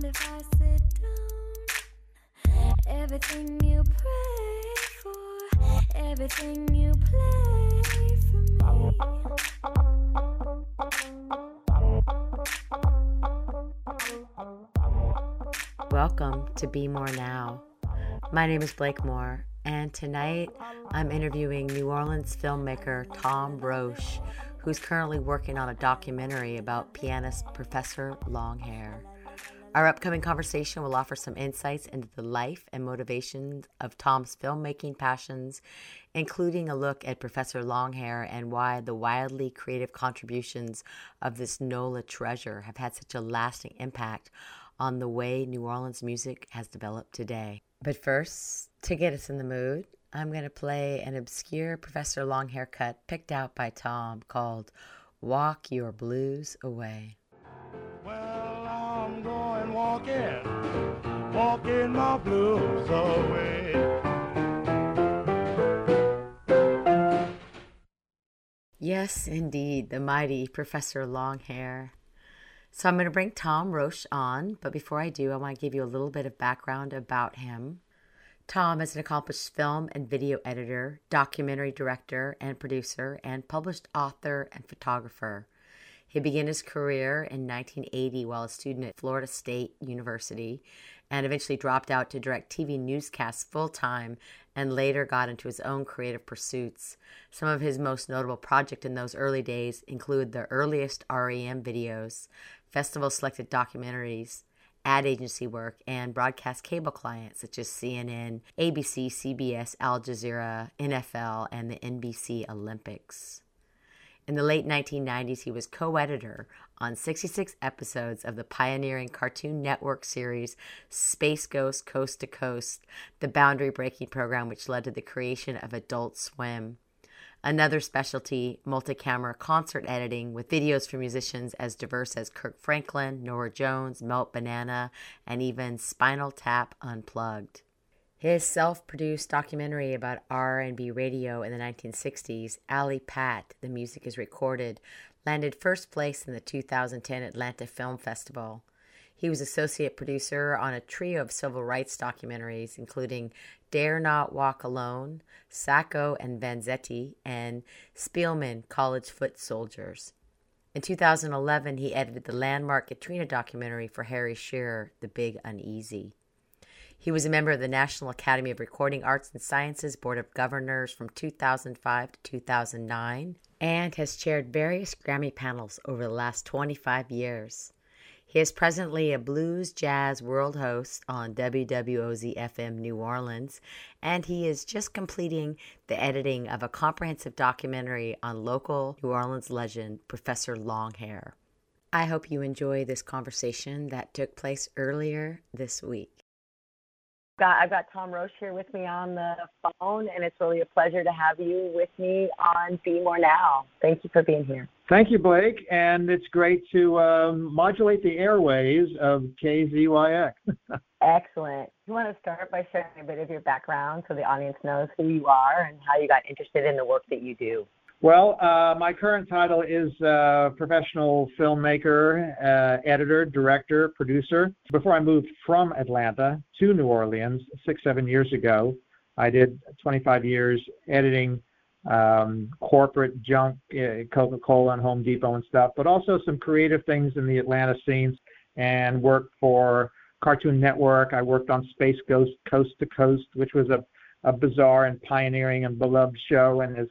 mind if I sit down? Everything you pray for, everything you play for me. Welcome to Be More Now. My name is Blake Moore, and tonight I'm interviewing New Orleans filmmaker Tom Roche, who's currently working on a documentary about pianist Professor Longhair. Our upcoming conversation will offer some insights into the life and motivations of Tom's filmmaking passions, including a look at Professor Longhair and why the wildly creative contributions of this NOLA treasure have had such a lasting impact on the way New Orleans music has developed today. But first, to get us in the mood, I'm going to play an obscure Professor Longhair cut picked out by Tom called Walk Your Blues Away. Walking, walking my blues away. Yes, indeed, the mighty Professor Longhair. So I'm going to bring Tom Roche on, but before I do, I want to give you a little bit of background about him. Tom is an accomplished film and video editor, documentary director and producer, and published author and photographer. He began his career in 1980 while a student at Florida State University and eventually dropped out to direct TV newscasts full time and later got into his own creative pursuits. Some of his most notable projects in those early days include the earliest REM videos, festival selected documentaries, ad agency work, and broadcast cable clients such as CNN, ABC, CBS, Al Jazeera, NFL, and the NBC Olympics. In the late 1990s, he was co editor on 66 episodes of the pioneering Cartoon Network series Space Ghost Coast to Coast, the boundary breaking program which led to the creation of Adult Swim. Another specialty, multi camera concert editing with videos for musicians as diverse as Kirk Franklin, Norah Jones, Melt Banana, and even Spinal Tap Unplugged. His self-produced documentary about R&B radio in the 1960s, Alley Pat, The Music is Recorded, landed first place in the 2010 Atlanta Film Festival. He was associate producer on a trio of civil rights documentaries, including Dare Not Walk Alone, Sacco and Vanzetti, and Spelman, College Foot Soldiers. In 2011, he edited the landmark Katrina documentary for Harry Shearer, The Big Uneasy. He was a member of the National Academy of Recording Arts and Sciences Board of Governors from 2005 to 2009 and has chaired various Grammy panels over the last 25 years. He is presently a blues jazz world host on WWOZ FM New Orleans, and he is just completing the editing of a comprehensive documentary on local New Orleans legend Professor Longhair. I hope you enjoy this conversation that took place earlier this week. Got, I've got Tom Roche here with me on the phone, and it's really a pleasure to have you with me on Be More Now. Thank you for being here. Thank you, Blake, and it's great to um, modulate the airways of KZYX. Excellent. You want to start by sharing a bit of your background so the audience knows who you are and how you got interested in the work that you do. Well, uh, my current title is uh, professional filmmaker, uh, editor, director, producer. Before I moved from Atlanta to New Orleans six, seven years ago, I did 25 years editing um, corporate junk, uh, Coca-Cola and Home Depot and stuff, but also some creative things in the Atlanta scenes and worked for Cartoon Network. I worked on Space Ghost Coast to Coast, which was a, a bizarre and pioneering and beloved show and has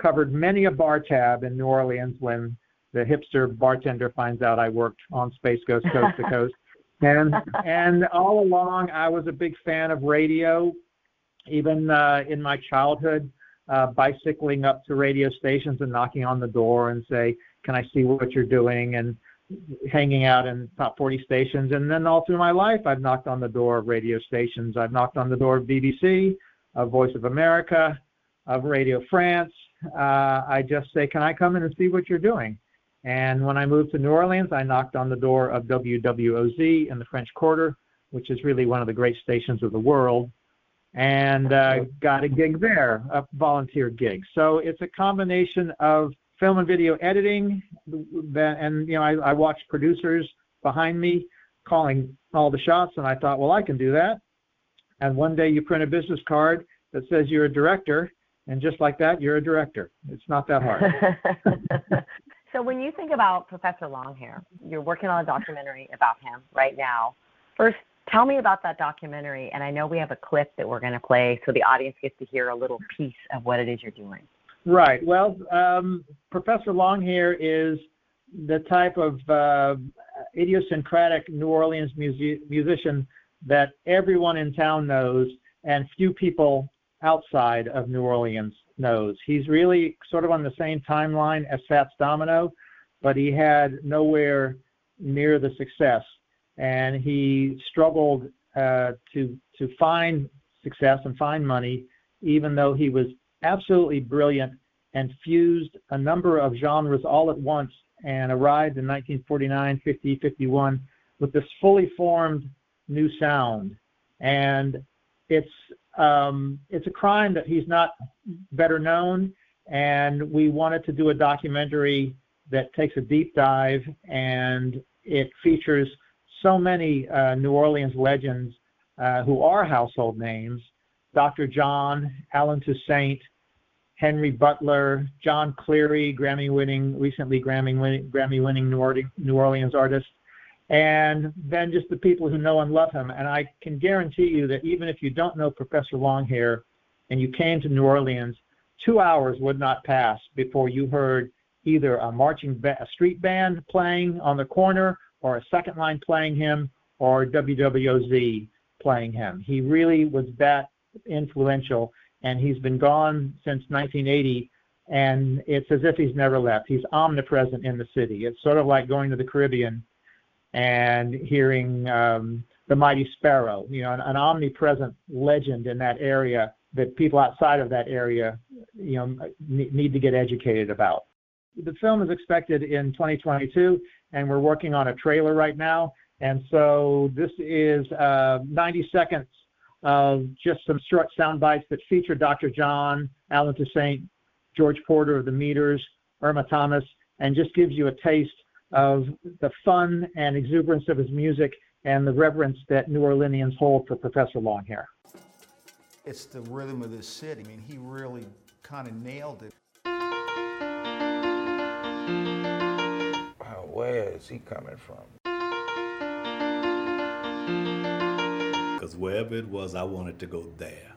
covered many a bar tab in New Orleans when the hipster bartender finds out I worked on Space Ghost Coast to Coast. And and all along I was a big fan of radio, even uh, in my childhood, uh, bicycling up to radio stations and knocking on the door and say, "Can I see what you're doing?" and hanging out in top 40 stations. And then all through my life, I've knocked on the door of radio stations. I've knocked on the door of BBC, of Voice of America, of Radio France, uh, I just say, Can I come in and see what you're doing? And when I moved to New Orleans, I knocked on the door of WWOZ in the French Quarter, which is really one of the great stations of the world, and uh, got a gig there, a volunteer gig. So it's a combination of film and video editing, and you know I, I watch producers behind me calling all the shots, and I thought, well, I can do that. And one day you print a business card that says you're a director, and just like that, you're a director. It's not that hard. so when you think about Professor Longhair, you're working on a documentary about him right now. First, tell me about that documentary, and I know we have a clip that we're going to play so the audience gets to hear a little piece of what it is you're doing. Right. Well, um, Professor Longhair is the type of uh, idiosyncratic New Orleans music- musician that everyone in town knows and few people outside of New Orleans knows. He's really sort of on the same timeline as Fats Domino, but he had nowhere near the success, and he struggled uh, to to find success and find money, even though he was absolutely brilliant and fused a number of genres all at once and arrived in 1949, 50, 51 with this fully formed new sound. And it's um, it's a crime that he's not better known, and we wanted to do a documentary that takes a deep dive and it features so many uh, New Orleans legends uh, who are household names: Dr. John, Allen Toussaint, Henry Butler, Jon Cleary, Grammy-winning, recently Grammy-winning, Grammy-winning New Orleans artist, and then just the people who know and love him. And I can guarantee you that even if you don't know Professor Longhair and you came to New Orleans, two hours would not pass before you heard either a marching ba- a street band playing on the corner or a second line playing him or WWOZ playing him. He really was that influential and he's been gone since 1980 and it's as if he's never left. He's omnipresent in the city. It's sort of like going to the Caribbean and hearing um, the mighty sparrow, you know, an, an omnipresent legend in that area that people outside of that area, you know, need to get educated about. The film is expected in 2022, and we're working on a trailer right now. And so this is uh, 90 seconds of just some short sound bites that feature Dr. John, Allen Toussaint, George Porter of the Meters, Irma Thomas, and just gives you a taste of the fun and exuberance of his music and the reverence that New Orleanians hold for Professor Longhair. It's the rhythm of this city. I mean, he really kind of nailed it. where is he coming from? Because wherever it was, I wanted to go there.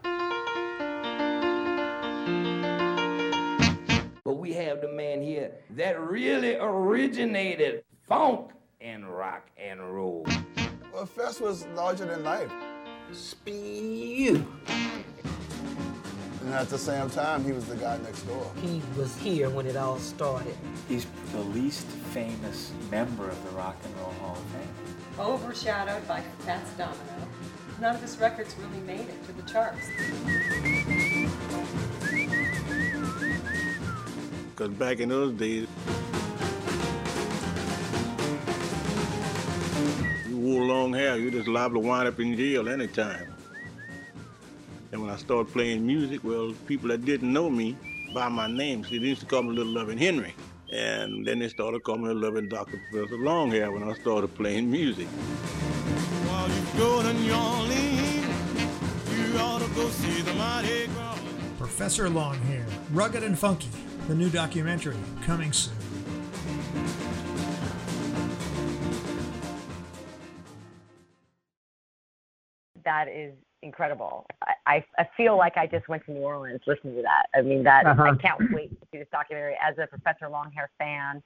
But we have the man here that really originated funk and rock and roll. Well, Fess was larger than life. Spew. And at the same time, he was the guy next door. He was here when it all started. He's the least famous member of the Rock and Roll Hall of Fame. Overshadowed by Fats Domino. None of his records really made it to the charts. Because back in those days, you wore long hair, you just liable to wind up in jail anytime. And when I started playing music, well, people that didn't know me by my name, see, they used to call me Little Loving Henry. And then they started calling me Little Loving Dr. Professor Longhair when I started playing music. While you go to New Orleans, you ought to go see the Mardi Gras. Professor Longhair, rugged and funky the new documentary coming soon. That is incredible. I, I feel like I just went to New Orleans listening to that. I mean, that uh-huh. I can't wait to see this documentary as a Professor Longhair fan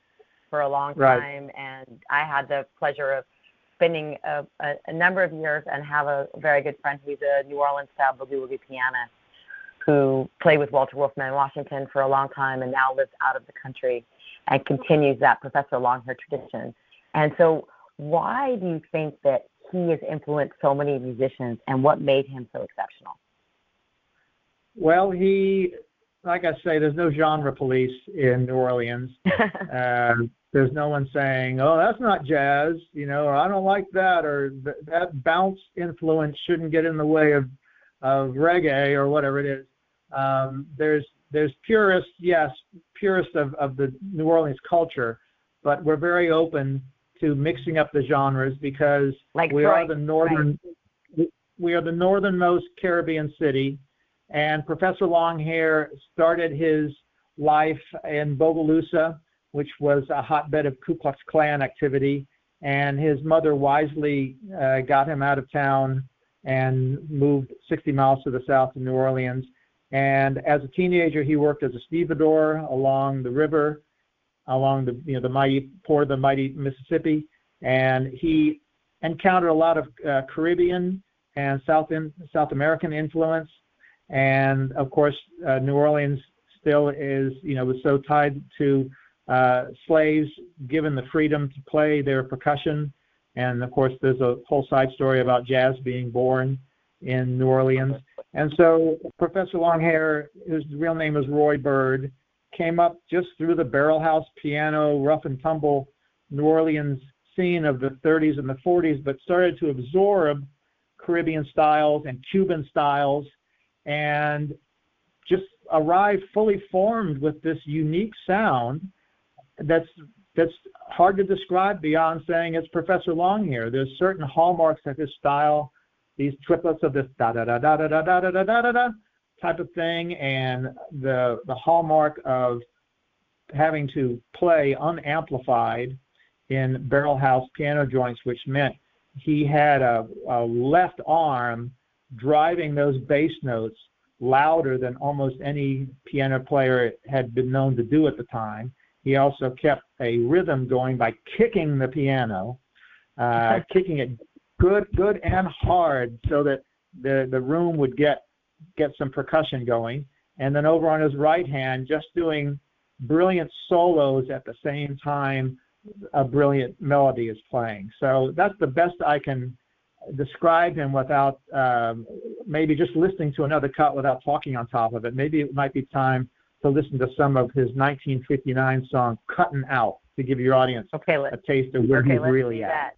for a long time, right. and I had the pleasure of spending a, a, a number of years and have a very good friend who's a New Orleans style boogie woogie pianist who played with Walter Wolfman in Washington for a long time and now lives out of the country and continues that Professor Longhair tradition. And so, why do you think that he has influenced so many musicians and what made him so exceptional? Well, he, like I say, there's no genre police in New Orleans. uh, there's no one saying, "Oh, that's not jazz," you know, or "I don't like that," or "That bounce influence shouldn't get in the way of of reggae," or whatever it is. Um, there's there's purists, yes, purists of, of the New Orleans culture, but we're very open to mixing up the genres because Like we Troy, are the northern we- we are the northernmost Caribbean city, and Professor Longhair started his life in Bogalusa, which was a hotbed of Ku Klux Klan activity, and his mother wisely uh, got him out of town and moved 60 miles to the south of New Orleans. And as a teenager, he worked as a stevedore along the river, along the you know the mighty port of the mighty Mississippi, and he encountered a lot of uh, Caribbean and South in, South American influence, and of course uh, New Orleans still is you know was so tied to uh, slaves given the freedom to play their percussion, and of course there's a whole side story about jazz being born in New Orleans, and so Professor Longhair, whose real name is Roy Byrd, came up just through the barrel house piano rough and tumble New Orleans scene of the 30s and the 40s, but started to absorb Caribbean styles and Cuban styles and just arrived fully formed with this unique sound that's that's hard to describe beyond saying it's Professor Longhair. There's certain hallmarks of his style, these triplets of this da da da da da da da da da da da da type of thing, and the the hallmark of having to play unamplified in barrel house piano joints, which meant he had a, a left arm driving those bass notes louder than almost any piano player had been known to do at the time. He also kept a rhythm going by kicking the piano, uh, kicking it good, good and hard, so that the the room would get get some percussion going. And then over on his right hand, just doing brilliant solos at the same time a brilliant melody is playing. So that's the best I can describe him without um, maybe just listening to another cut without talking on top of it. Maybe it might be time to listen to some of his 1959 song "Cutting Out" to give your audience okay, a taste of where okay, he's really at.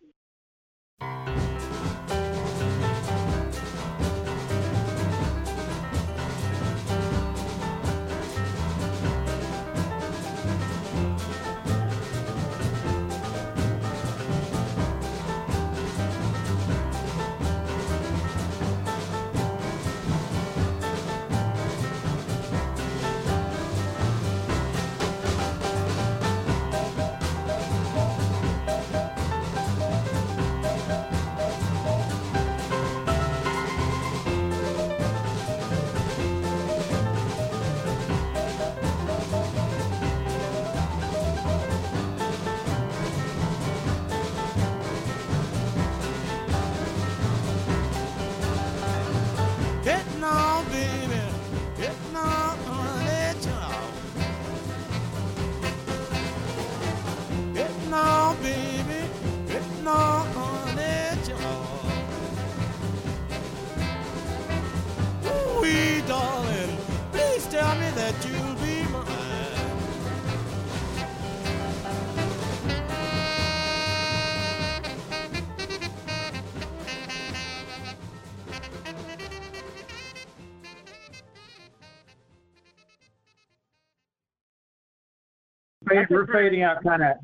We're fading out kind of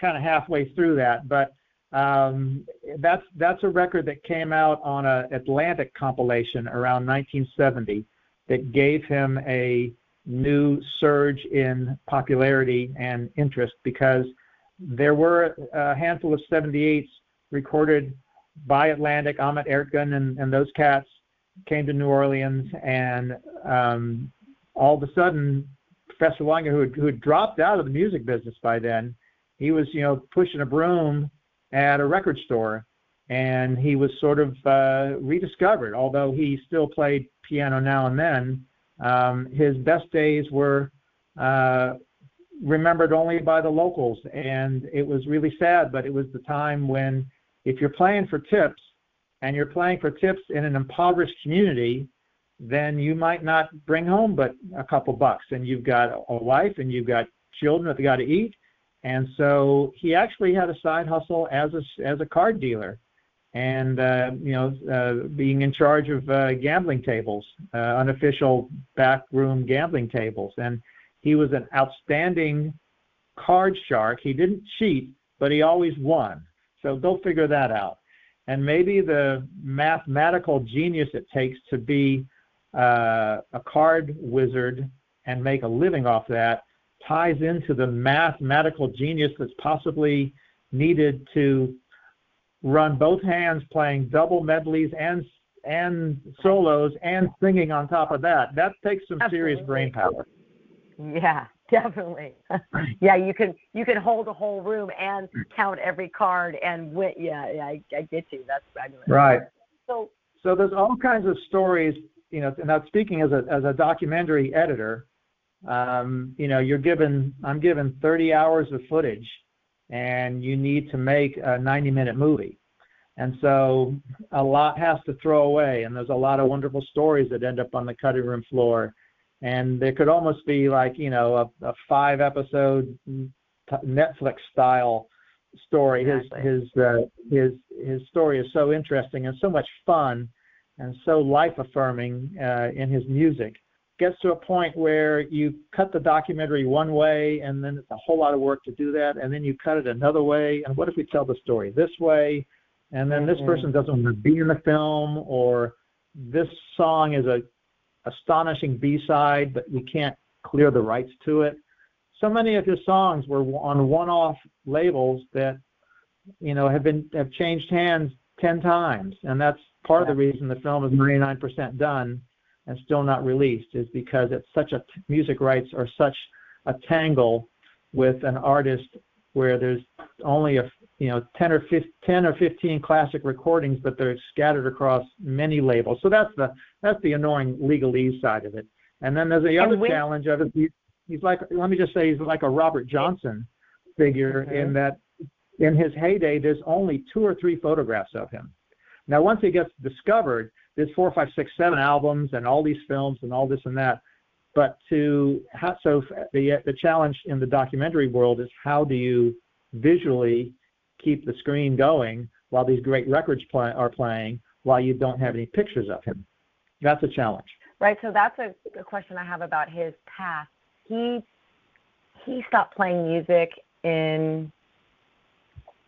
kind of halfway through that, but um, that's that's a record that came out on a Atlantic compilation around 1970 that gave him a new surge in popularity and interest because there were a handful of 78s recorded by Atlantic, Ahmet Ertegun and, and those cats came to New Orleans and um, all of a sudden Professor Longhair, who had, who had dropped out of the music business by then, he was, you know, pushing a broom at a record store, and he was sort of uh, rediscovered. Although he still played piano now and then, um, his best days were uh, remembered only by the locals, and it was really sad. But it was the time when, if you're playing for tips, and you're playing for tips in an impoverished community, then you might not bring home but a couple bucks. And you've got a wife and you've got children that they got to eat. And so he actually had a side hustle as a as a card dealer. And uh you know uh being in charge of uh gambling tables uh unofficial backroom gambling tables. And he was an outstanding card shark. He didn't cheat but he always won. So go figure that out. And maybe the mathematical genius it takes to be uh, a card wizard and make a living off that ties into the mathematical genius that's possibly needed to run both hands playing double medleys and and solos and singing on top of that. That takes some Absolutely. serious brain power. Yeah, definitely. yeah, you can you can hold a whole room and count every card and win. Yeah, yeah, I, I get you. That's. Right. So So there's all kinds of stories, you know. Now speaking as a as a documentary editor, um, you know, you're given I'm given 30 hours of footage, and you need to make a 90 minute movie. And so a lot has to throw away, and there's a lot of wonderful stories that end up on the cutting room floor. And there could almost be like, you know, a, a five episode Netflix style story. Exactly. His his uh, his his story is so interesting and so much fun, and so life affirming uh, in his music. Gets to a point where you cut the documentary one way, and then it's a whole lot of work to do that, and then you cut it another way. And what if we tell the story this way? And then this Mhm. person doesn't want to be in the film, or this song is a astonishing B-side, but we can't clear the rights to it. So many of his songs were on one-off labels that, you know, have been have changed hands ten times, and that's part of the reason the film is 99% done and still not released, is because it's such a music rights are such a tangle with an artist where there's only a you know 10 or 15, 10 or 15 classic recordings, but they're scattered across many labels. So that's the that's the annoying legalese side of it. And then there's the And other when- challenge of it. He, he's like let me just say he's like a Robert Johnson figure in that in his heyday there's only two or three photographs of him. Now once he gets discovered, there's four, five, six, seven albums and all these films and all this and that. But to so the the challenge in the documentary world is how do you visually keep the screen going while these great records play, are playing while you don't have any pictures of him. That's a challenge. Right. So that's a, a question I have about his past. He he stopped playing music in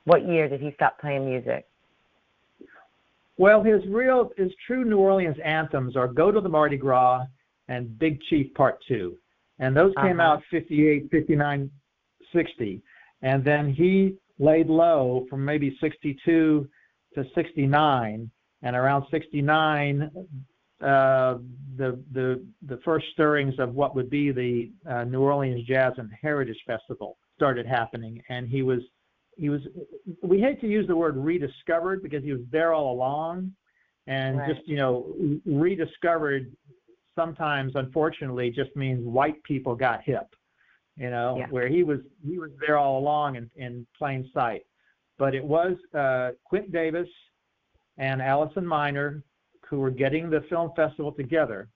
what year did he stop playing music? Well, his real, his true New Orleans anthems are "Go to the Mardi Gras" and "Big Chief Part 2. and those came Uh-huh. out 58, 59, 60, and then he laid low from maybe 62 to 69, and around 69, uh, the the the first stirrings of what would be the uh, New Orleans Jazz and Heritage Festival started happening, and he was he was we hate to use the word rediscovered because he was there all along, and Right. just you know rediscovered sometimes unfortunately just means white people got hip, you know, Yeah. where he was he was there all along in, in plain sight, but it was uh, Quint Davis and Allison Miner who were getting the film festival together.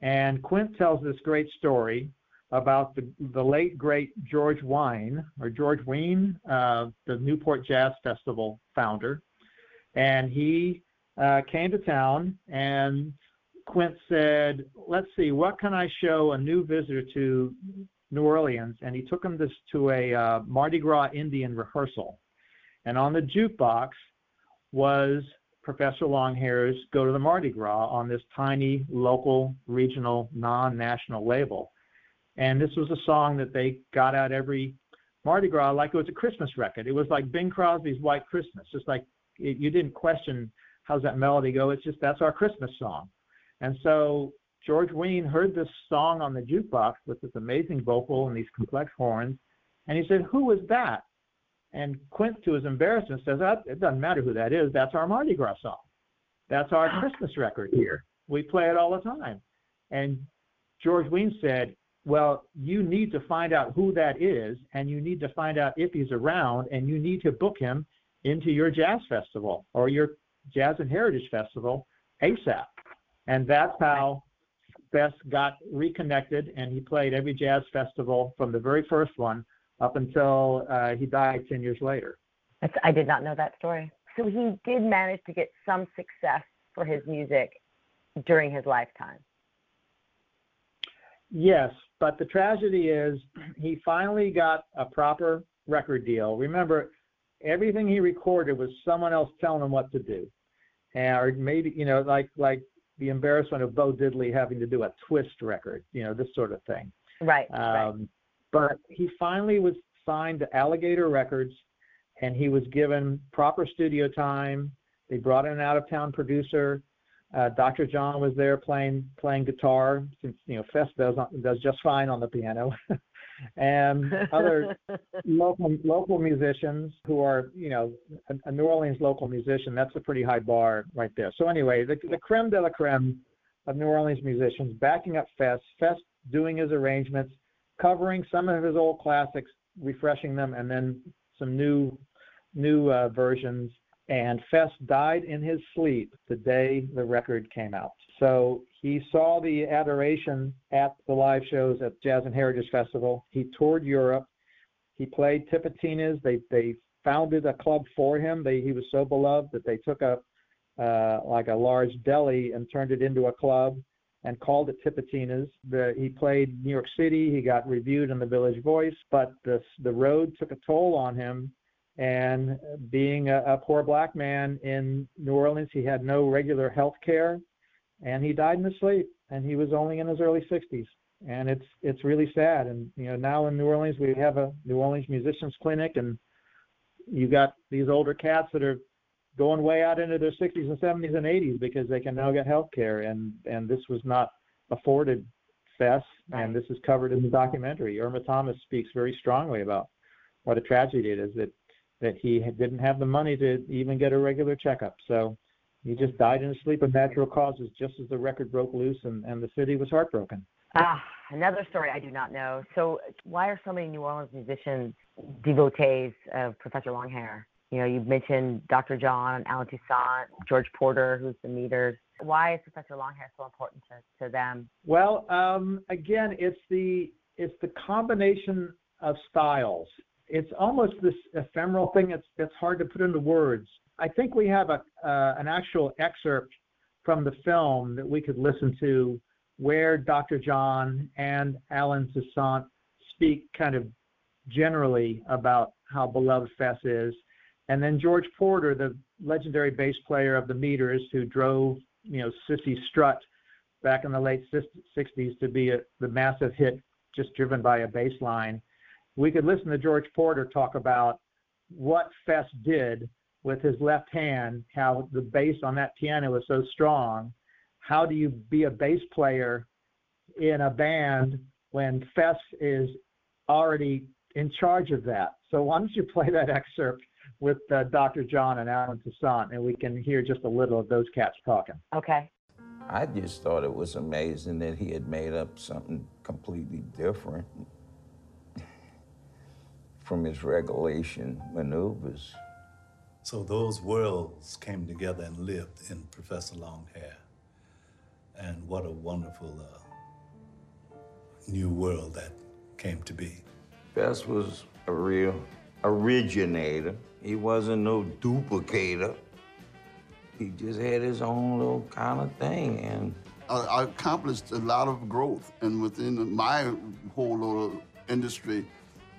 And Quint tells this great story about the, the late great George Wine or George Wein, uh, the Newport Jazz Festival founder, and he uh, came to town and Quint said, "Let's see, what can I show a new visitor to New Orleans?" And he took him this to a uh, Mardi Gras Indian rehearsal, and on the jukebox was Professor Longhair's Go to the Mardi Gras on this tiny local, regional, non-national label. And this was a song that they got out every Mardi Gras like it was a Christmas record. It was like Bing Crosby's White Christmas. Just like it, you didn't question how's that melody go. It's just that's our Christmas song. And so George Wein heard this song on the jukebox with this amazing vocal and these complex horns, and he said, "Who is that?" And Quint, to his embarrassment, says, "That "It doesn't matter who that is. That's our Mardi Gras song. That's our Christmas record here. We play it all the time." And George Wein said, "Well, you need to find out who that is, and you need to find out if he's around, and you need to book him into your jazz festival or your Jazz and Heritage Festival ASAP." And that's how Fess got reconnected, and he played every jazz festival from the very first one up until uh, he died 10 years later. That's, I did not know that story. So he did manage to get some success for his music during his lifetime. Yes, but the tragedy is he finally got a proper record deal. Remember, everything he recorded was someone else telling him what to do, and, or maybe you know like like the embarrassment of Bo Diddley having to do a twist record, you know this sort of thing. Right. Um, right. But he finally was signed to Alligator Records, and he was given proper studio time. They brought in an out-of-town producer. Uh, Dr. John was there playing playing guitar, since you know Fess does does just fine on the piano, and other local local musicians who are you know a, a, New Orleans local musician. That's a pretty high bar right there. So anyway, the the creme de la creme of New Orleans musicians backing up Fess, Fess doing his arrangements, covering some of his old classics, refreshing them, and then some new new uh, versions. And Fess died in his sleep the day the record came out. So he saw the adoration at the live shows at Jazz and Heritage Festival. He toured Europe. He played Tipitina's. They they founded a club for him. They, he was so beloved that they took a uh, like a large deli and turned it into a club and called it Tipitina's. The, he played New York City. He got reviewed in the Village Voice, but the the road took a toll on him. And being a, a poor black man in New Orleans, he had no regular health care, and he died in his sleep. And he was only in his early 60s. And it's it's really sad. And you know now in New Orleans we have a New Orleans Musicians Clinic, and you got these older cats that are going way out into their 60s and 70s and 80s because they can now get health care and and this was not afforded Fess Right. and this is covered in the documentary irma thomas speaks very strongly about what a tragedy it is that that he didn't have the money to even get a regular checkup so he just died in his sleep of natural causes just as the record broke loose and and the city was heartbroken Ah, another story I do not know. So, why are so many New Orleans musicians devotees of Professor Longhair? You know, you mentioned Dr. John, Allen Toussaint, George Porter, who's the Meters. Why is Professor Longhair so important to, to them? Well, um, again, it's the it's the combination of styles. It's almost this ephemeral thing. that's, it's hard to put into words. I think we have a uh, an actual excerpt from the film that we could listen to, where Dr. John and Allen Toussaint speak kind of generally about how beloved Fess is, and then George Porter, the legendary bass player of the Meters, who drove you know Cissy Strut back in the late 60s to be a, the massive hit just driven by a bass line. We could listen to George Porter talk about what Fess did with his left hand, how the bass on that piano was so strong. How do you be a bass player in a band when Fess is already in charge of that? So why don't you play that excerpt with uh, Dr. John and Allen Toussaint, and we can hear just a little of those cats talking. Okay. I just thought it was amazing that he had made up something completely different from his regulation maneuvers. So those worlds came together and lived in Professor Longhair. And what a wonderful uh, new world that came to be. Fess was a real originator. He wasn't no duplicator. He just had his own little kind of thing, and I, I accomplished a lot of growth, and within my whole little industry,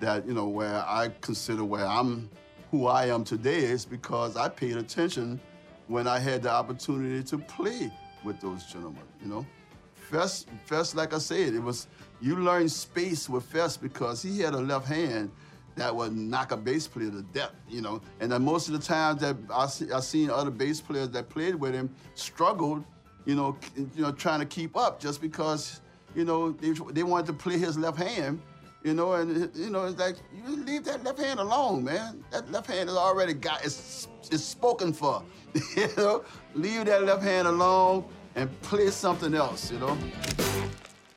that you know where I consider where I'm who I am today is because I paid attention when I had the opportunity to play with those gentlemen. You know, Fess, Fess, like I said, it was you learn space with Fess because he had a left hand that would knock a bass player to death, you know. And then most of the times that I see, I seen other bass players that played with him struggled, you know, you know, trying to keep up just because, you know, they, they wanted to play his left hand, you know, and you know, it's like you leave that left hand alone, man. That left hand is already got it's it's spoken for, you know. Leave that left hand alone and play something else, you know.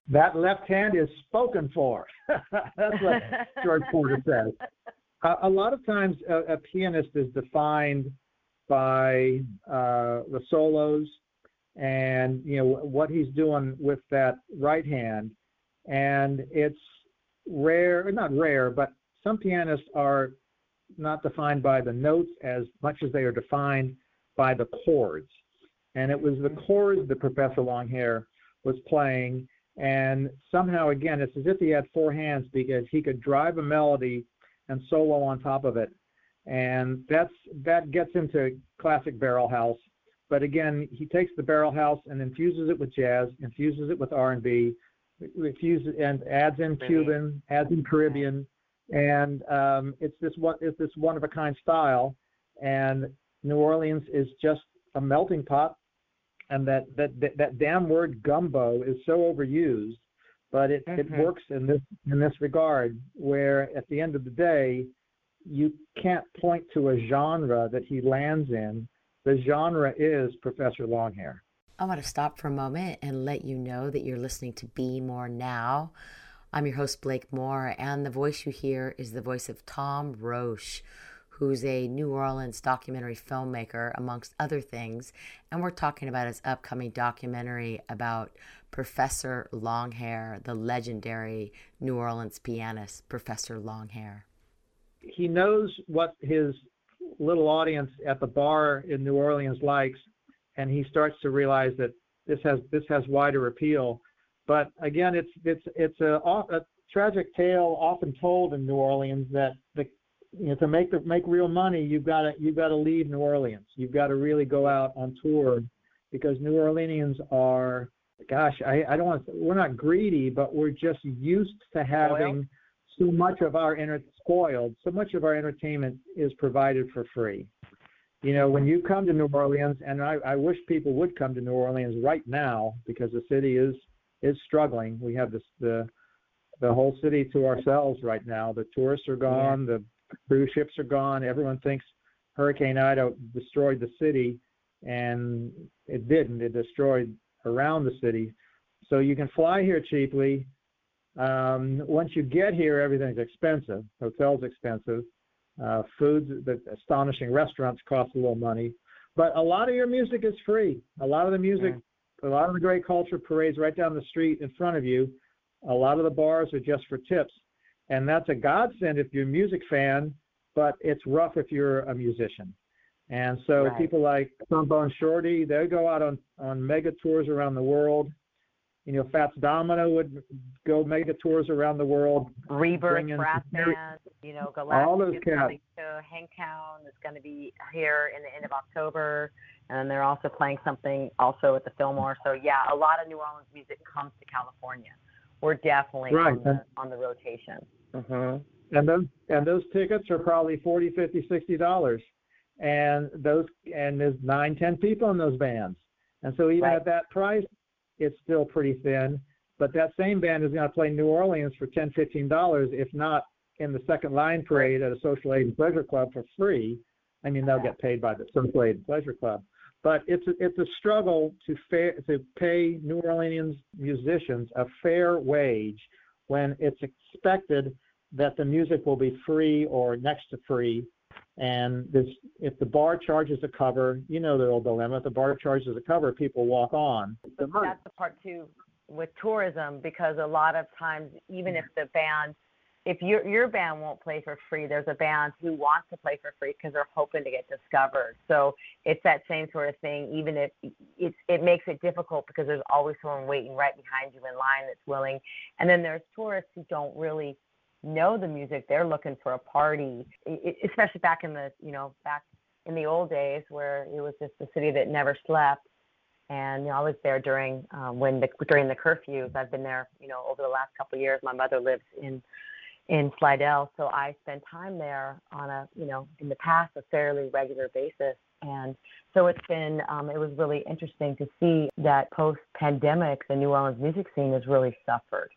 That left hand is spoken for. That's what George Porter says. A, a lot of times, a, a pianist is defined by uh, the solos and you know what he's doing with that right hand, and it's rare, not rare, but some pianists are not defined by the notes as much as they are defined by the chords. And it was the chords that Professor Longhair was playing. And somehow, again, it's as if he had four hands because he could drive a melody and solo on top of it. and that's that gets into classic barrel house. But again, he takes the barrel house and infuses it with jazz, infuses it with R&B, infuses and adds in Cuban, adds in Caribbean, and um, it's this one it's this one of a kind style. And New Orleans is just a melting pot, and that that that, that damn word gumbo is so overused, but it, it Mhm. works in this in this regard where at the end of the day, you can't point to a genre that he lands in. The genre is Professor Longhair. I want to stop for a moment and let you know that you're listening to Be More Now. I'm your host, Blake Moore, and the voice you hear is the voice of Tom Roche, who's a New Orleans documentary filmmaker, amongst other things. And we're talking about his upcoming documentary about Professor Longhair, the legendary New Orleans pianist, Professor Longhair. he knows what his little audience at the bar in New Orleans likes, and he starts to realize that this has this has wider appeal. But again, it's it's it's a, a tragic tale often told in New Orleans that the you know to make the make real money you've got to you've got to leave New Orleans. You've got to really go out on tour because New Orleanians are gosh I I don't want to, we're not greedy but we're just used to having so much of our inner spoiled so much of our entertainment is provided for free you know when you come to new orleans and I, I wish people would come to new orleans right now because the city is is struggling. We have this the the whole city to ourselves right now. The tourists are gone the cruise ships are gone. Everyone thinks hurricane ida destroyed the city and it didn't. It destroyed around the city. So you can fly here cheaply. Um, once you get here, everything's expensive. Hotels expensive. Uh, foods, the astonishing restaurants cost a little money, but a lot of your music is free. A lot of the music, a lot of the great culture parades right down the street in front of you. A lot of the bars are just for tips, and that's a godsend if you're a music fan, but it's rough if you're a musician. And so Right. people like Trombone Shorty, they go out on on mega tours around the world. You know, Fats Domino would go mega tours around the world. Rebirth Brass Band, you know, All those Galactic is cats. to Hangtown. It's going to be here in the end of October, and then they're also playing something also at the Fillmore. So yeah, a lot of New Orleans music comes to California. We're definitely Right. on the on the rotation. hmm and those and those tickets are probably forty, fifty, sixty dollars, and those and there's nine, ten people in those bands, and so even Right. at that price, it's still pretty thin. But that same band is going to play New Orleans for ten, fifteen dollars, if not in the second line parade at a social aid and pleasure club for free. I mean, they'll get paid by the social aid and pleasure club, but it's a, it's a struggle to fair to pay New Orleans musicians a fair wage when it's expected that the music will be free or next to free. And this, if the bar charges a cover, you know the old dilemma. If the bar charges a cover, people walk on. But that's the part too with tourism because a lot of times, even if the band, if your your band won't play for free, there's a band who wants to play for free because they're hoping to get discovered. So it's that same sort of thing. Even if it's it makes it difficult because there's always someone waiting right behind you in line that's willing. And then there's tourists who don't really know the music. They're looking for a party, especially back in the you know back in the old days where it was just a city that never slept and you know, I was there during um, when the during the curfews. I've been there, you know, over the last couple of years. My mother lives in in Slidell, so I spend time there on a you know in the past a fairly regular basis. And so it's been um, it was really interesting to see that post pandemic the New Orleans music scene has really suffered.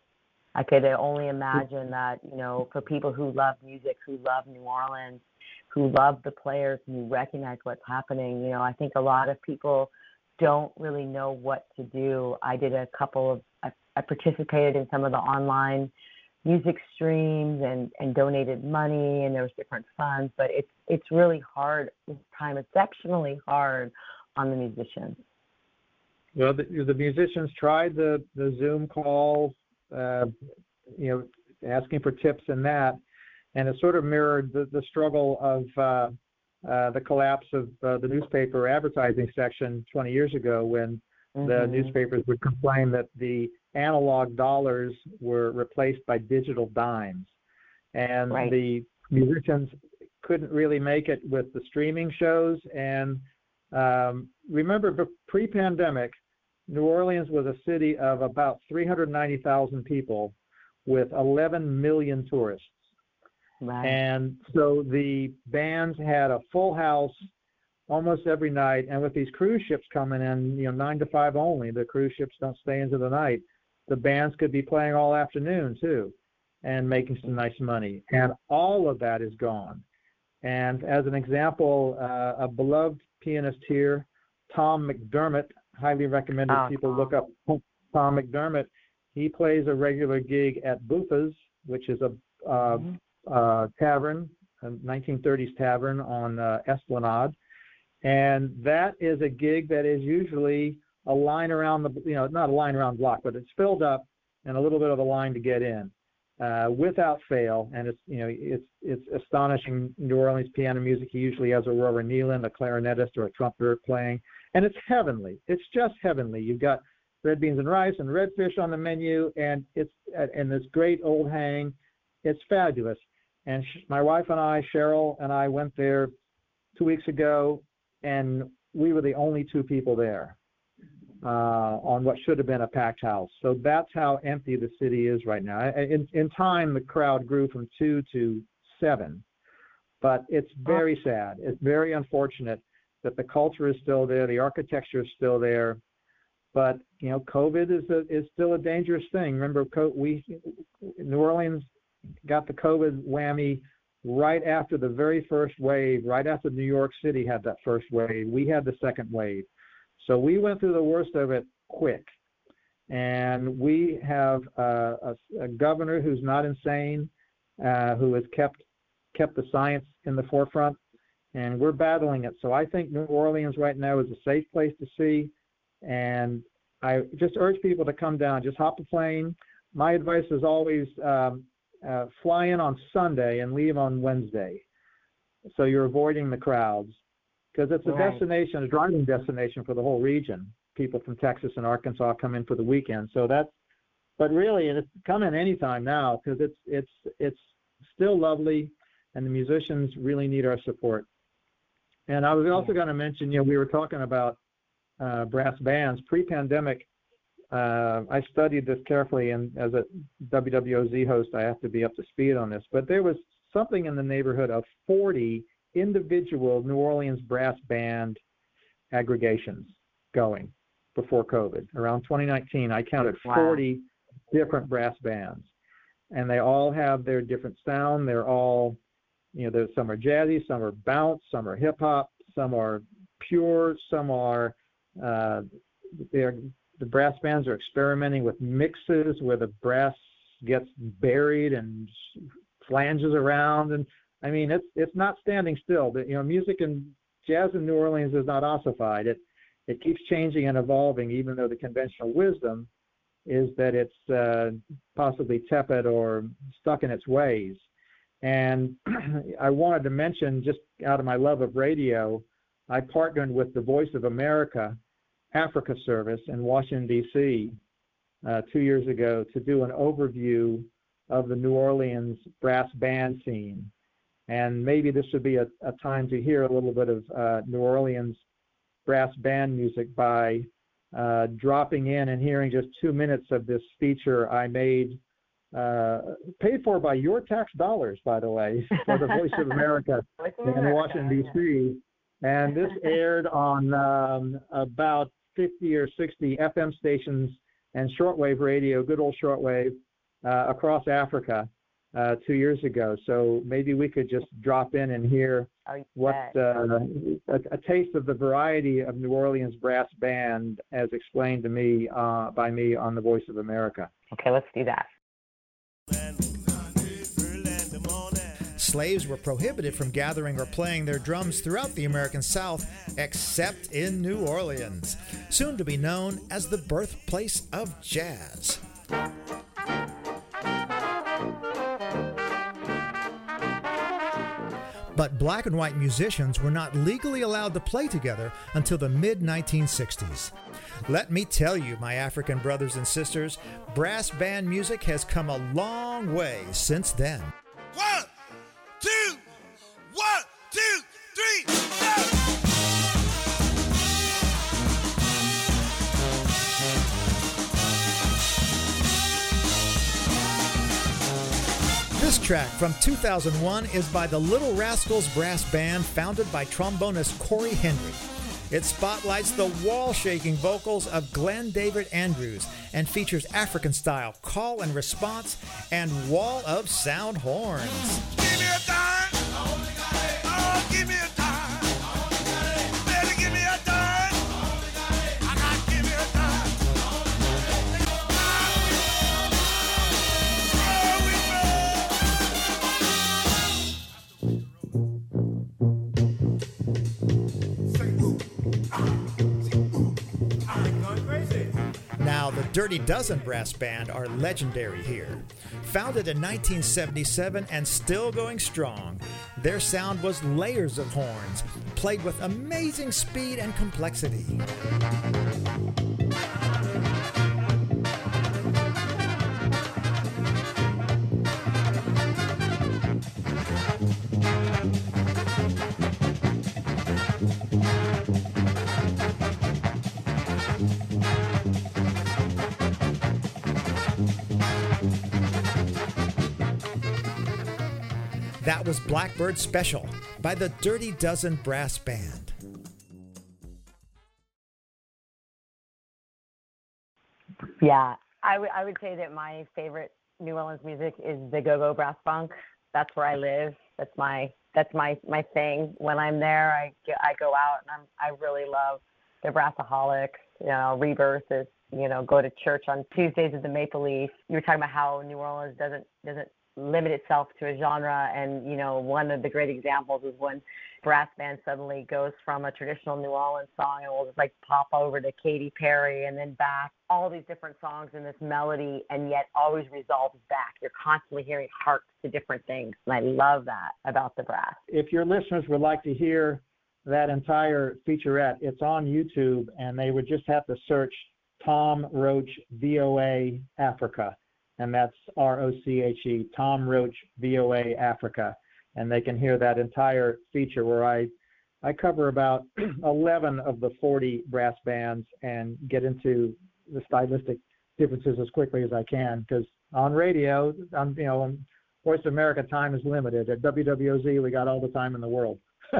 I could only mm-hmm. imagine that you know for people who love music, who love New Orleans, who love the players, who recognize what's happening. You know, I think a lot of people don't really know what to do. I did a couple of I, I participated in some of the online music streams and and donated money and there was different funds, but it's it's really hard this time, exceptionally hard on the musicians. Well, the, the musicians tried the the Zoom call, uh, you know, asking for tips and that, and it sort of mirrored the, the struggle of uh, uh, the collapse of uh, the newspaper advertising section 20 years ago when the Mhm. newspapers would complain that the analog dollars were replaced by digital dimes. And Right. the musicians couldn't really make it with the streaming shows. And um, remember, pre-pandemic, New Orleans was a city of about 390,000 people with 11 million tourists. Wow. And so the bands had a full house almost every night. And with these cruise ships coming in, you know, nine to five only, the cruise ships don't stay into the night. The bands could be playing all afternoon too, and making some nice money. And all of that is gone. And as an example, uh, a beloved pianist here, Tom McDermott, highly recommended oh, people look up Tom McDermott. He plays a regular gig at Buffa's, which is a uh, mm-hmm. uh, tavern, a 1930s tavern on uh, Esplanade and that is a gig that is usually a line around the, you know, not a line around block, but it's filled up and a little bit of a line to get in. Uh, without fail, and it's you know it's it's astonishing New Orleans piano music. He usually has a Aurora Nealand, a clarinetist or a trumpeter playing, and it's heavenly. It's just heavenly. You've got red beans and rice and redfish on the menu, and it's and this great old hang. It's fabulous. And sh- my wife and I, Cheryl and I, went there two weeks ago, and we were the only two people there uh, on what should have been a packed house. So that's how empty the city is right now. In, in time, the crowd grew from two to seven, but it's very sad. It's very unfortunate that the culture is still there, the architecture is still there, but you know, COVID is a, is still a dangerous thing. Remember, we New Orleans got the COVID whammy right after the very first wave, right after New York City had that first wave, we had the second wave. So we went through the worst of it quick. And we have a, a governor who's not insane, uh, who has kept kept the science in the forefront, and we're battling it. So I think New Orleans right now is a safe place to see, and I just urge people to come down. Just hop a plane. My advice is always um, uh, fly in on Sunday and leave on Wednesday. So you're avoiding the crowds because it's a right. destination, a driving destination for the whole region. People from Texas and Arkansas come in for the weekend. So that's, but really, it's come in anytime now because it's it's it's still lovely, and the musicians really need our support. And I was also going to mention, you know, we were talking about uh, brass bands pre-pandemic uh, I studied this carefully, and as a WWOZ host, I have to be up to speed on this. But there was something in the neighborhood of 40 individual New Orleans brass band aggregations going before COVID. Around 2019, I counted wow. 40 different brass bands, and they all have their different sound. They're all, you know, there's some are jazzy, some are bounce, some are hip hop, some are pure, some are uh, they're the brass bands are experimenting with mixes where the brass gets buried and flanges around and I mean it's it's not standing still. But, you know, music and jazz in New Orleans is not ossified. It it keeps changing and evolving, even though the conventional wisdom is that it's uh, possibly tepid or stuck in its ways. And I wanted to mention, just out of my love of radio, I partnered with the Voice of America Africa service in Washington, D.C. Uh, two years ago to do an overview of the New Orleans brass band scene. And maybe this would be a, a time to hear a little bit of uh, New Orleans brass band music by uh, dropping in and hearing just two minutes of this feature I made, uh, paid for by your tax dollars, by the way, for the Voice of America in Washington, D.C. And this aired on um, about 50 or 60 FM stations and shortwave radio, good old shortwave, uh, across Africa uh, two years ago. So maybe we could just drop in and hear oh, what uh, a, a, taste of the variety of New Orleans brass band, as explained to me uh, by me on the Voice of America. Okay, let's do that. Slaves were prohibited from gathering or playing their drums throughout the American South, except in New Orleans, soon to be known as the birthplace of jazz. But black and white musicians were not legally allowed to play together until the mid 1960s. Let me tell you, my African brothers and sisters, brass band music has come a long way since then. One. This track from 2001 is by the Little Rascals Brass Band, founded by trombonist Corey Henry. It spotlights the wall shaking vocals of Glenn David Andrews and features African style call and response and wall of sound horns. Dirty Dozen Brass Band are legendary here. Founded in 1977 and still going strong, their sound was layers of horns, played with amazing speed and complexity. That was Blackbird Special by the Dirty Dozen Brass Band. Yeah, I, w- I would say that my favorite New Orleans music is the go-go brass funk. That's where I live. That's my that's my my thing. When I'm there, I I go out and I'm I really love the Brass-A-Holics. You know, Rebirth is you know go to church on Tuesdays at the Maple Leaf. You were talking about how New Orleans doesn't doesn't limit itself to a genre, and you know one of the great examples is when brass band suddenly goes from a traditional New Orleans song and will just like pop over to Katy Perry and then back. All these different songs in this melody, and yet always resolves back. You're constantly hearing harks to different things, and I love that about the brass. If your listeners would like to hear that entire featurette, it's on YouTube, and they would just have to search Tom Roche VOA Africa, and that's R O C H E, Tom Roche VOA Africa, and they can hear that entire feature where I I cover about 11 of the 40 brass bands and get into the stylistic differences as quickly as I can because on radio, on you know, on Voice of America time is limited. At WWOZ, we got all the time in the world.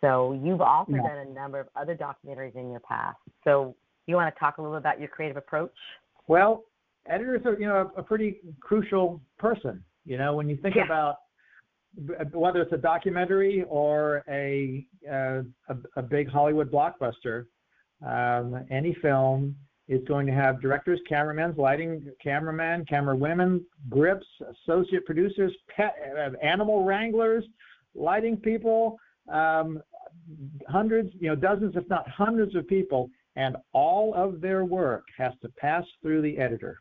So you've also Yeah. done a number of other documentaries in your past. So you want to talk a little about your creative approach? Well, editors are, you know, a, pretty crucial person. You know, when you think Yeah. about whether it's a documentary or a uh, a, a big Hollywood blockbuster, um, any film is going to have directors, cameramen, lighting, cameramen, camera women, grips, associate producers, pet, uh, animal wranglers, lighting people, um, hundreds, you know, dozens, if not hundreds of people, and all of their work has to pass through the editor.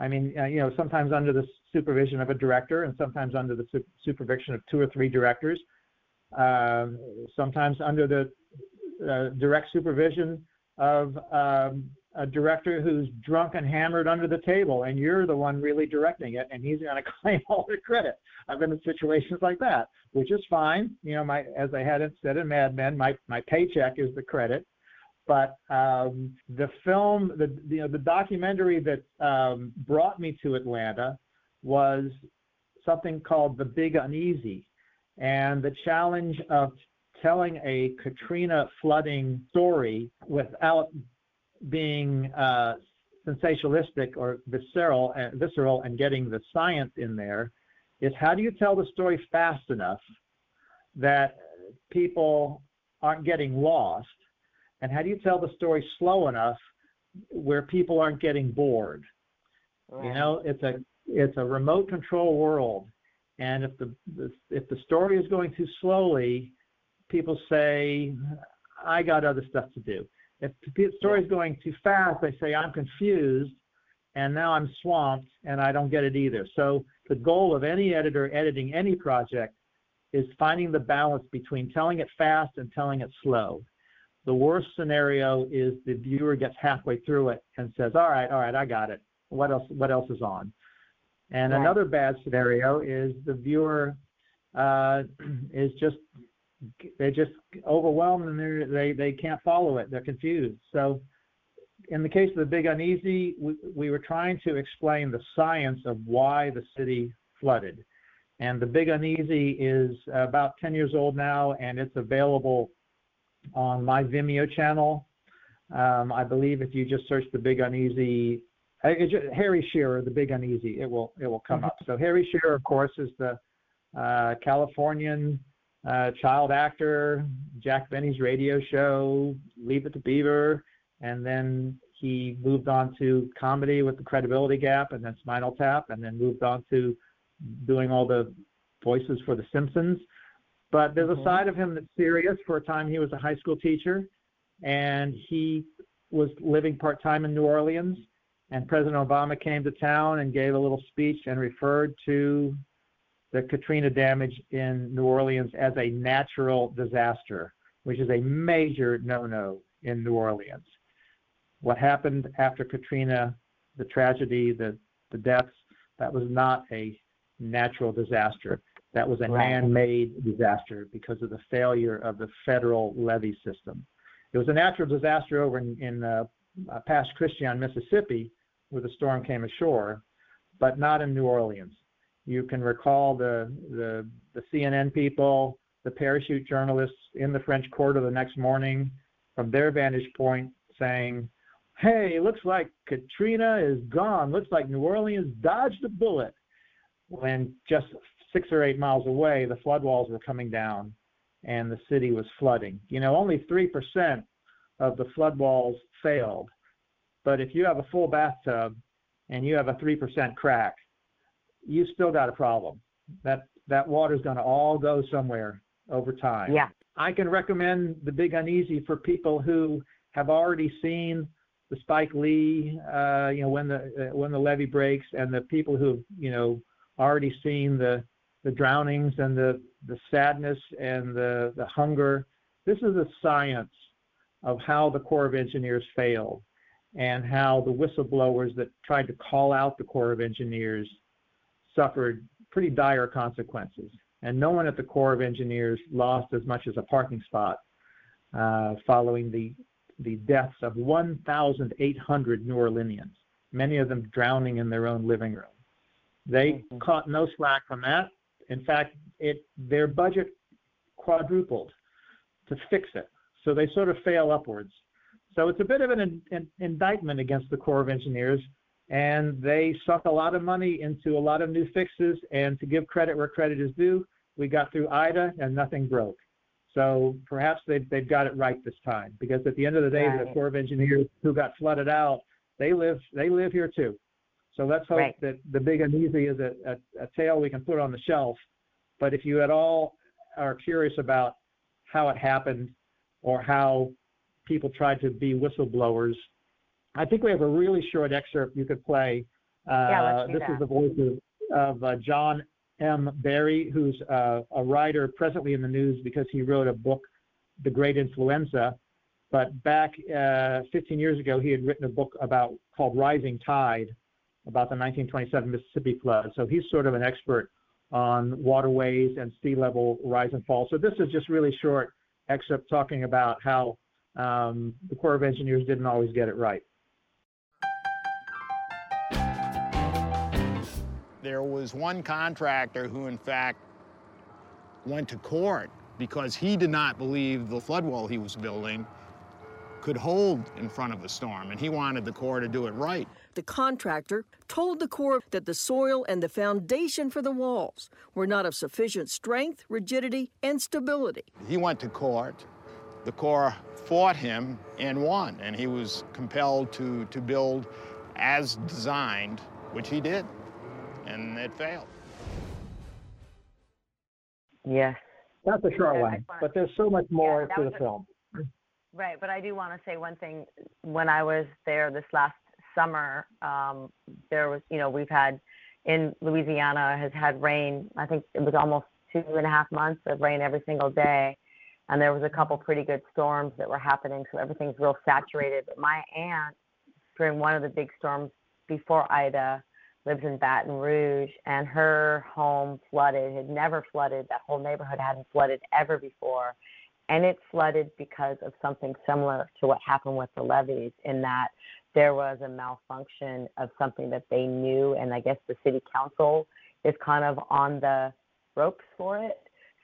I mean, uh, you know, sometimes under the supervision of a director, and sometimes under the su- supervision of two or three directors, um, sometimes under the uh, direct supervision of um, a director who's drunk and hammered under the table, and you're the one really directing it, and he's going to claim all the credit. I've been in situations like that, which is fine. You know, my as I had it said in Mad Men, my my paycheck is the credit. But um, the film, the you know, the documentary that um, brought me to Atlanta was something called The Big Uneasy, and the challenge of telling a Katrina flooding story without being uh, sensationalistic or visceral and visceral and getting the science in there is how do you tell the story fast enough that people aren't getting lost and how do you tell the story slow enough where people aren't getting bored? You know it's a it's a remote control world. And if the, the if the story is going too slowly people say i got other stuff to do. If the story is going too fast they say i'm confused and now i'm swamped and i don't get it either. So the goal of any editor editing any project is finding the balance between telling it fast and telling it slow the worst scenario is the viewer gets halfway through it and says all right all right i got it what else what else is on and Right. another bad scenario is the viewer uh, is just they're just overwhelmed and they're, they they can't follow it. They're confused. So, in the case of the Big Uneasy, we, we were trying to explain the science of why the city flooded, And The Big Uneasy is about 10 years old now, and it's available on my Vimeo channel. Um, I believe if you just search The Big Uneasy, uh, just, Harry Shearer, The Big Uneasy, it will it will come up. So Harry Shearer, of course, is the uh, Californian uh, child actor, Jack Benny's radio show, Leave It to Beaver, and then he moved on to comedy with the Credibility Gap, and then Spinal Tap, and then moved on to doing all the voices for The Simpsons. But there's a mm-hmm. side of him that's serious. For a time, he was a high school teacher, and he was living part time in New Orleans. And President Obama came to town and gave a little speech and referred to the Katrina damage in New Orleans as a natural disaster, which is a major no no in New Orleans. What happened after Katrina, the tragedy, the, the deaths, that was not a natural disaster. That was a Right. man made disaster because of the failure of the federal levee system. It was a natural disaster over in, in uh, uh, Pass Christian, Mississippi, where the storm came ashore, but not in New Orleans. You can recall the, the, the CNN people, the parachute journalists in the French Quarter the next morning from their vantage point saying, Hey, looks like Katrina is gone. Looks like New Orleans dodged a bullet. When just six or eight miles away, the flood walls were coming down and the city was flooding. You know, only 3% of the flood walls failed. But if you have a full bathtub and you have a 3% crack, you still got a problem. That that water's going to all go somewhere over time. Yeah. I can recommend The Big Uneasy for people who have already seen the Spike Lee, uh, you know, when the uh, when the levee breaks, and the people who have you know already seen the the drownings and the the sadness and the the hunger. This is the science of how the Corps of Engineers failed, and how the whistleblowers that tried to call out the Corps of Engineers suffered pretty dire consequences. And no one at the Corps of Engineers lost as much as a parking spot uh, following the the deaths of 1,800 New Orleanians, many of them drowning in their own living room. They caught no slack from that. In fact, it their budget quadrupled to fix it. So they sort of fail upwards. So it's a bit of an, an indictment against the Corps of Engineers, and they suck a lot of money into a lot of new fixes. And to give credit where credit is due, we got through Ida and nothing broke. So perhaps they've, they've got it right this time, because at the end of the day, the Corps of Engineers who got flooded out, they live they live here too. So let's hope Right. that the Big Uneasy is a, a, a tale we can put on the shelf. But if you at all are curious about how it happened or how people tried to be whistleblowers, I think we have a really short excerpt you could play. Uh, Yeah, let's do this that. is the voice of, of uh, John M. Barry, who's uh, a writer presently in the news because he wrote a book, The Great Influenza. But back uh, 15 years ago, he had written a book about called Rising Tide about the 1927 Mississippi flood. So he's sort of an expert on waterways and sea level rise and fall. So this is just really short excerpt talking about how um, the Corps of Engineers didn't always get it right. There was one contractor who, in fact, went to court because he did not believe the flood wall he was building could hold in front of a storm, and he wanted the Corps to do it right. The contractor told the Corps that the soil and the foundation for the walls were not of sufficient strength, rigidity, and stability. He went to court. The Corps fought him and won, and he was compelled to, to build as designed, which he did, and it failed. Yes. That's a short Yeah, one, but there's so much more that to the a- film. Right, but I do want to say one thing. When I was there this last summer, um, there was, you know, we've had in Louisiana has had rain. I think it was almost two and a half months of rain every single day, and there was a couple pretty good storms that were happening. So everything's real saturated. But my aunt, during one of the big storms before Ida, lives in Baton Rouge, and her home flooded. Had never flooded. That whole neighborhood hadn't flooded ever before and it flooded because of something similar to what happened with the levees in that there was a malfunction of something that they knew and i guess the city council is kind of on the ropes for it.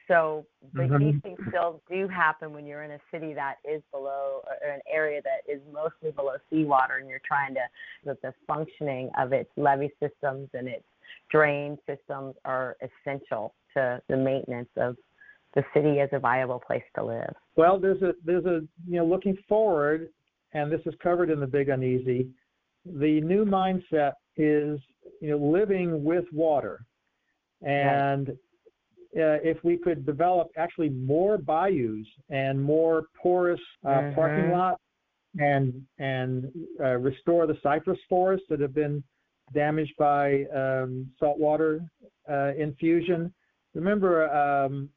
So but Mhm. these things still do happen when you're in a city that is below or an area that is mostly below seawater and you're trying to that the functioning of its levee systems and its drain systems are essential to the maintenance of the city as a viable place to live. Well, there's a there's a you know looking forward, and this is covered in the Big Uneasy. The new mindset is you know living with water, and uh, if we could develop actually more bayous and more porous uh, parking Mhm. lots, and and uh, restore the cypress forests that have been damaged by um, saltwater uh, infusion. Remember, um,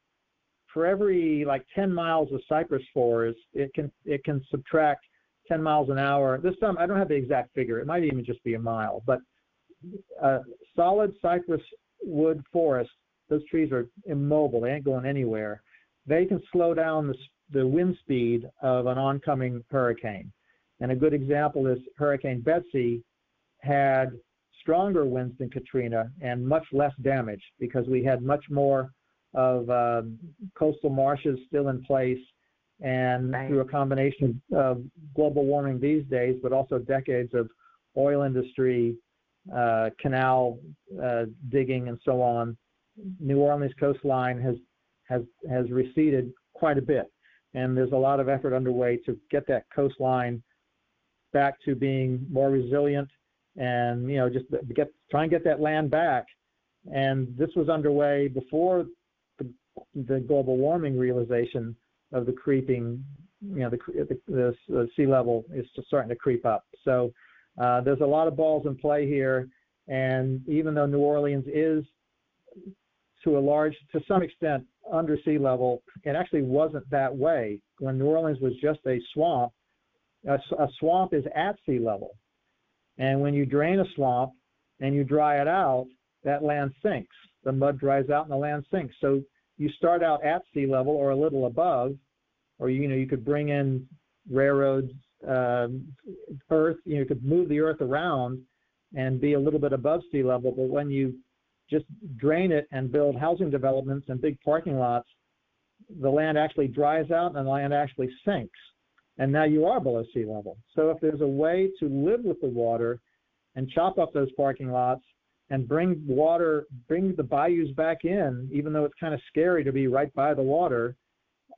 for every like 10 miles of cypress forest, it can it can subtract 10 miles an hour. This time I don't have the exact figure. It might even just be a mile, but uh, solid cypress wood forest, those trees are immobile. They ain't going anywhere. They can slow down the, the wind speed of an oncoming hurricane. And a good example is Hurricane Betsy had stronger winds than Katrina and much less damage because we had much more of um, coastal marshes still in place and through a combination of global warming these days, but also decades of oil industry, uh, canal uh, digging, and so on, New Orleans coastline has has has receded quite a bit, and there's a lot of effort underway to get that coastline back to being more resilient, and you know just get try and get that land back. And this was underway before the, global warming realization of the creeping, you know, the the, the, the sea level is starting to creep up. So uh, there's a lot of balls in play here, and even though New Orleans is to a large, to some extent, under sea level, it actually wasn't that way when New Orleans was just a swamp. A swamp is at sea level, and when you drain a swamp and you dry it out, that land sinks. The mud dries out and the land sinks. So you start out at sea level or a little above, or you know you could bring in railroads, um, earth. You, know, you could move the earth around and be a little bit above sea level. But when you just drain it and build housing developments and big parking lots, the land actually dries out and the land actually sinks. And now you are below sea level. So if there's a way to live with the water and chop up those parking lots and bring water, bring the bayous back in, even though it's kind of scary to be right by the water,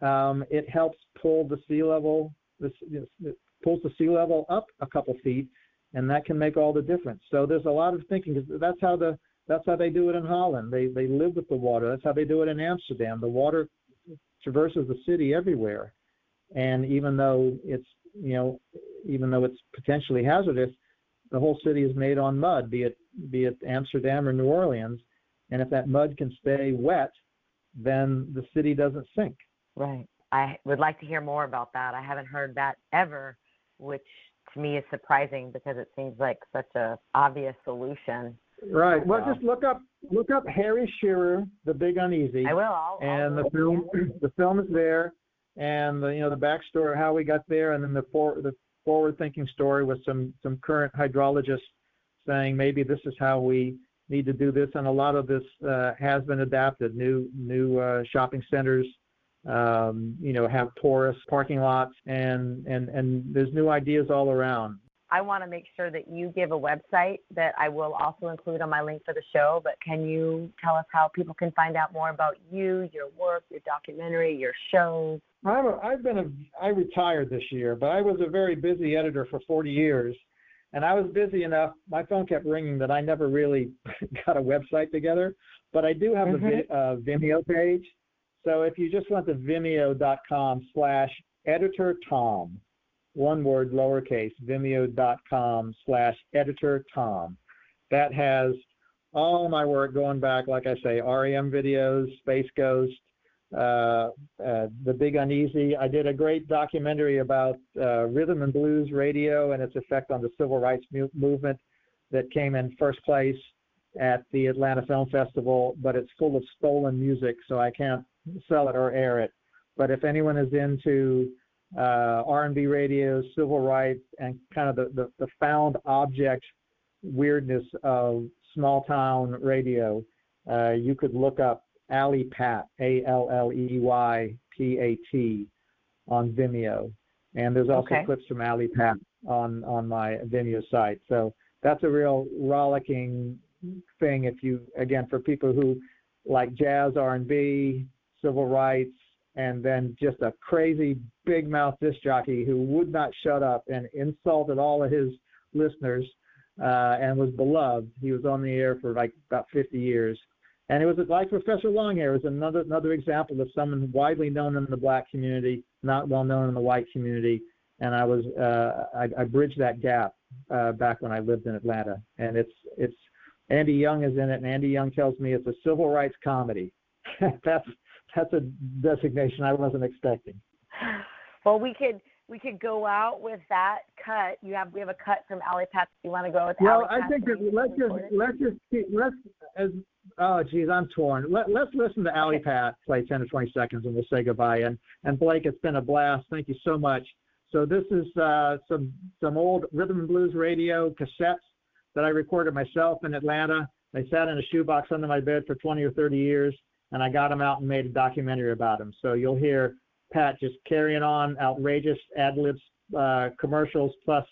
um, it helps pull the sea level, this, it pulls the sea level up a couple feet, and that can make all the difference. So there's a lot of thinking. 'cause That's how the that's how they do it in Holland. They they live with the water. That's how they do it in Amsterdam. The water traverses the city everywhere, and even though it's you know even though it's potentially hazardous, the whole city is made on mud, be it be it Amsterdam or New Orleans, and if that mud can stay wet, then the city doesn't sink. Right. I would like to hear more about that. I haven't heard that ever, which to me is surprising because it seems like such a obvious solution. Right. Well, just look up look up Harry Shearer, The Big Uneasy. I will. I'll, and I'll the film the film is there, and the you know the backstory of how we got there, and then the for, the forward thinking story with some some current hydrologists saying maybe this is how we need to do this, and a lot of this uh, has been adapted. New new uh, shopping centers, um, you know, have porous parking lots, and and and there's new ideas all around. I want to make sure that you give a website that I will also include on my link for the show. But can you tell us how people can find out more about you, your work, your documentary, your shows? I'm a, I've been a I retired this year, but I was a very busy editor for 40 years, and I was busy enough. My phone kept ringing that I never really got a website together. But I do have a vi- uh, Vimeo page. So if you just went to vimeo.com/slash editor Tom, one word lowercase, vimeo.com/slash editor Tom, that has all my work going back, like I say, REM videos, Space Ghost, uh, uh, The Big Uneasy. I did a great documentary about uh, rhythm and blues radio and its effect on the civil rights mu- movement that came in first place at the Atlanta Film Festival, but it's full of stolen music, so I can't sell it or air it. But if anyone is into uh, R&B radio, civil rights, and kind of the, the, the found object weirdness of small town radio, uh, you could look up Alley Pat, A L L E Y P A T, on Vimeo, and there's also Okay. clips from Alley Pat on on my Vimeo site. So that's a real rollicking thing. If you again for people who like jazz, R and B, civil rights, and then just a crazy big mouth disc jockey who would not shut up and insulted all of his listeners uh, and was beloved. He was on the air for like about 50 years. And it was like Professor Longhair was another another example of someone widely known in the black community, not well known in the white community. And I was uh, I, I bridged that gap uh, back when I lived in Atlanta. And it's it's Andy Young is in it, and Andy Young tells me it's a civil rights comedy. that's that's a designation I wasn't expecting. Well, we could we could go out with that cut. You have we have a cut from Alley Pat. You want to go with that. Well, Alley I think that let's just let's just keep, let's as oh geez, I'm torn. Let, let's listen to Alley Pat play 10 to 20 seconds, and we'll say goodbye. And and Blake, it's been a blast. Thank you so much. So this is uh, some some old rhythm and blues radio cassettes that I recorded myself in Atlanta. They sat in a shoebox under my bed for 20 or 30 years, and I got them out and made a documentary about them. So you'll hear Pat just carrying on outrageous ad libs uh, commercials plus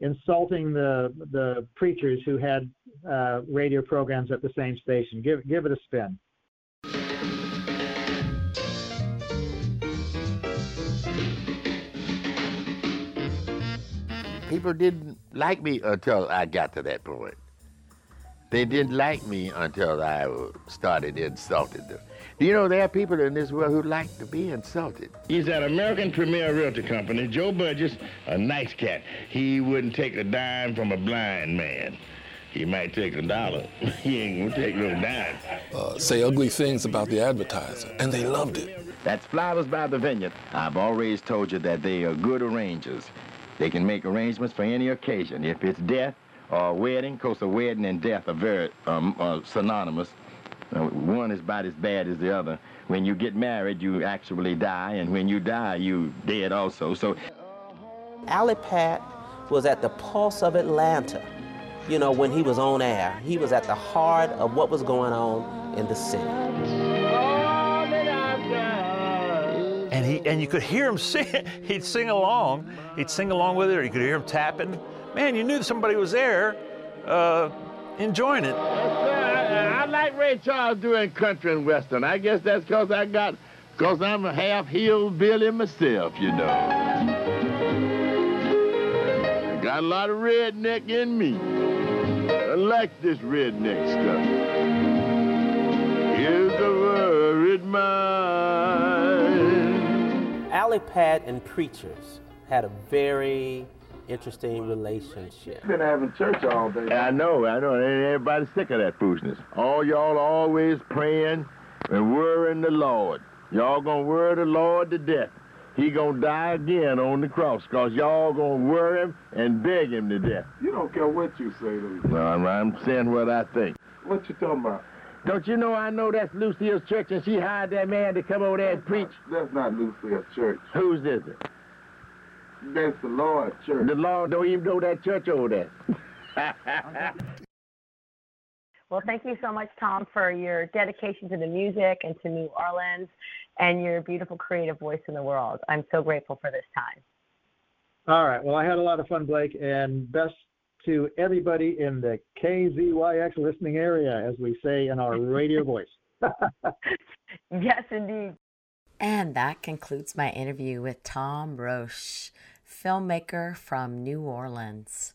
insulting the the preachers who had uh, radio programs at the same station. Give give it a spin. People didn't like me until I got to that point. They didn't like me until I started insulting them. Do you know there are people in this world who like to be insulted? He's at American Premier Realty Company. Joe Burgess, a nice cat. He wouldn't take a dime from a blind man. He might take a dollar. he ain't gonna take no dime. uh, say ugly things about the advertiser, and they loved it. That's Flowers by the Vineyard. I've always told you that they are good arrangers. They can make arrangements for any occasion. If it's death or a wedding, because a wedding and death are very um, uh, synonymous. Uh, one is about as bad as the other. When you get married, you actually die, and when you die, you dead also. So Alley Pat was at the pulse of Atlanta. You know, when he was on air, he was at the heart of what was going on in the city. And he and you could hear him sing. He'd sing along. He'd sing along with it, or you could hear him tapping. Man, you knew somebody was there, uh, enjoying it. I, I like Ray Charles doing country and western. I guess that's because I got, because I'm a half hillbilly myself, you know. I got a lot of redneck in me. I like this redneck stuff. Here's the worried mind. Alley Pat and preachers had a very interesting relationship. Been having church all day. I know, I know. Ain't everybody sick of that foolishness. All y'all always praying and worrying the Lord. Y'all gonna worry the Lord to death. He gonna die again on the cross, cause y'all gonna worry him and beg him to death. You don't care what you say to me. No, I'm, I'm saying what I think. What you talking about? Don't you know I know that's Lucille's church and she hired that man to come over there and preach? That's not Lucille's church. Whose is it? That's the Lord's church. The Lord don't even know that church over there. Well, thank you so much, Tom, for your dedication to the music and to New Orleans and your beautiful creative voice in the world. I'm so grateful for this time. All right. Well, I had a lot of fun, Blake, and best to everybody in the KZYX listening area, as we say in our radio voice. Yes, indeed. And that concludes my interview with Tom Roche, filmmaker from New Orleans.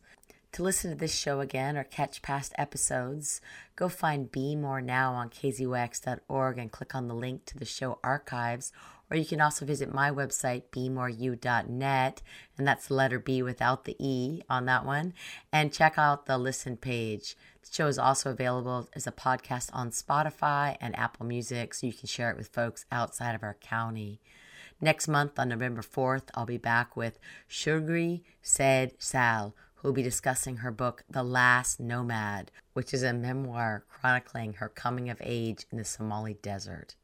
To listen to this show again or catch past episodes, go find Be More Now on kzyx.org and click on the link to the show archives. Or you can also visit my website, bemoreu.net, and that's the letter B without the E on that one, and check out the listen page. The show is also available as a podcast on Spotify and Apple Music, so you can share it with folks outside of our county. Next month on November 4th, I'll be back with Shugri Said Salh, who will be discussing her book, The Last Nomad, which is a memoir chronicling her coming of age in the Somali desert.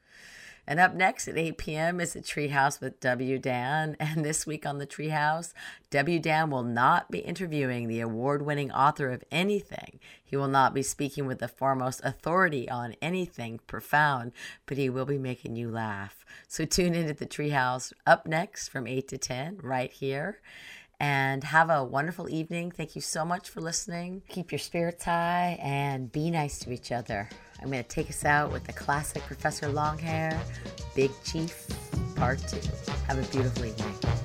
And up next at 8 p.m. is the Treehouse with W. Dan. And this week on the Treehouse, W. Dan will not be interviewing the award winning author of anything. He will not be speaking with the foremost authority on anything profound, but he will be making you laugh. So tune in to the Treehouse up next from 8 to 10 right here and have a wonderful evening. Thank you so much for listening. Keep your spirits high and be nice to each other. I'm going to take us out with the classic Professor Longhair, Big Chief, Part 2. Have a beautiful evening.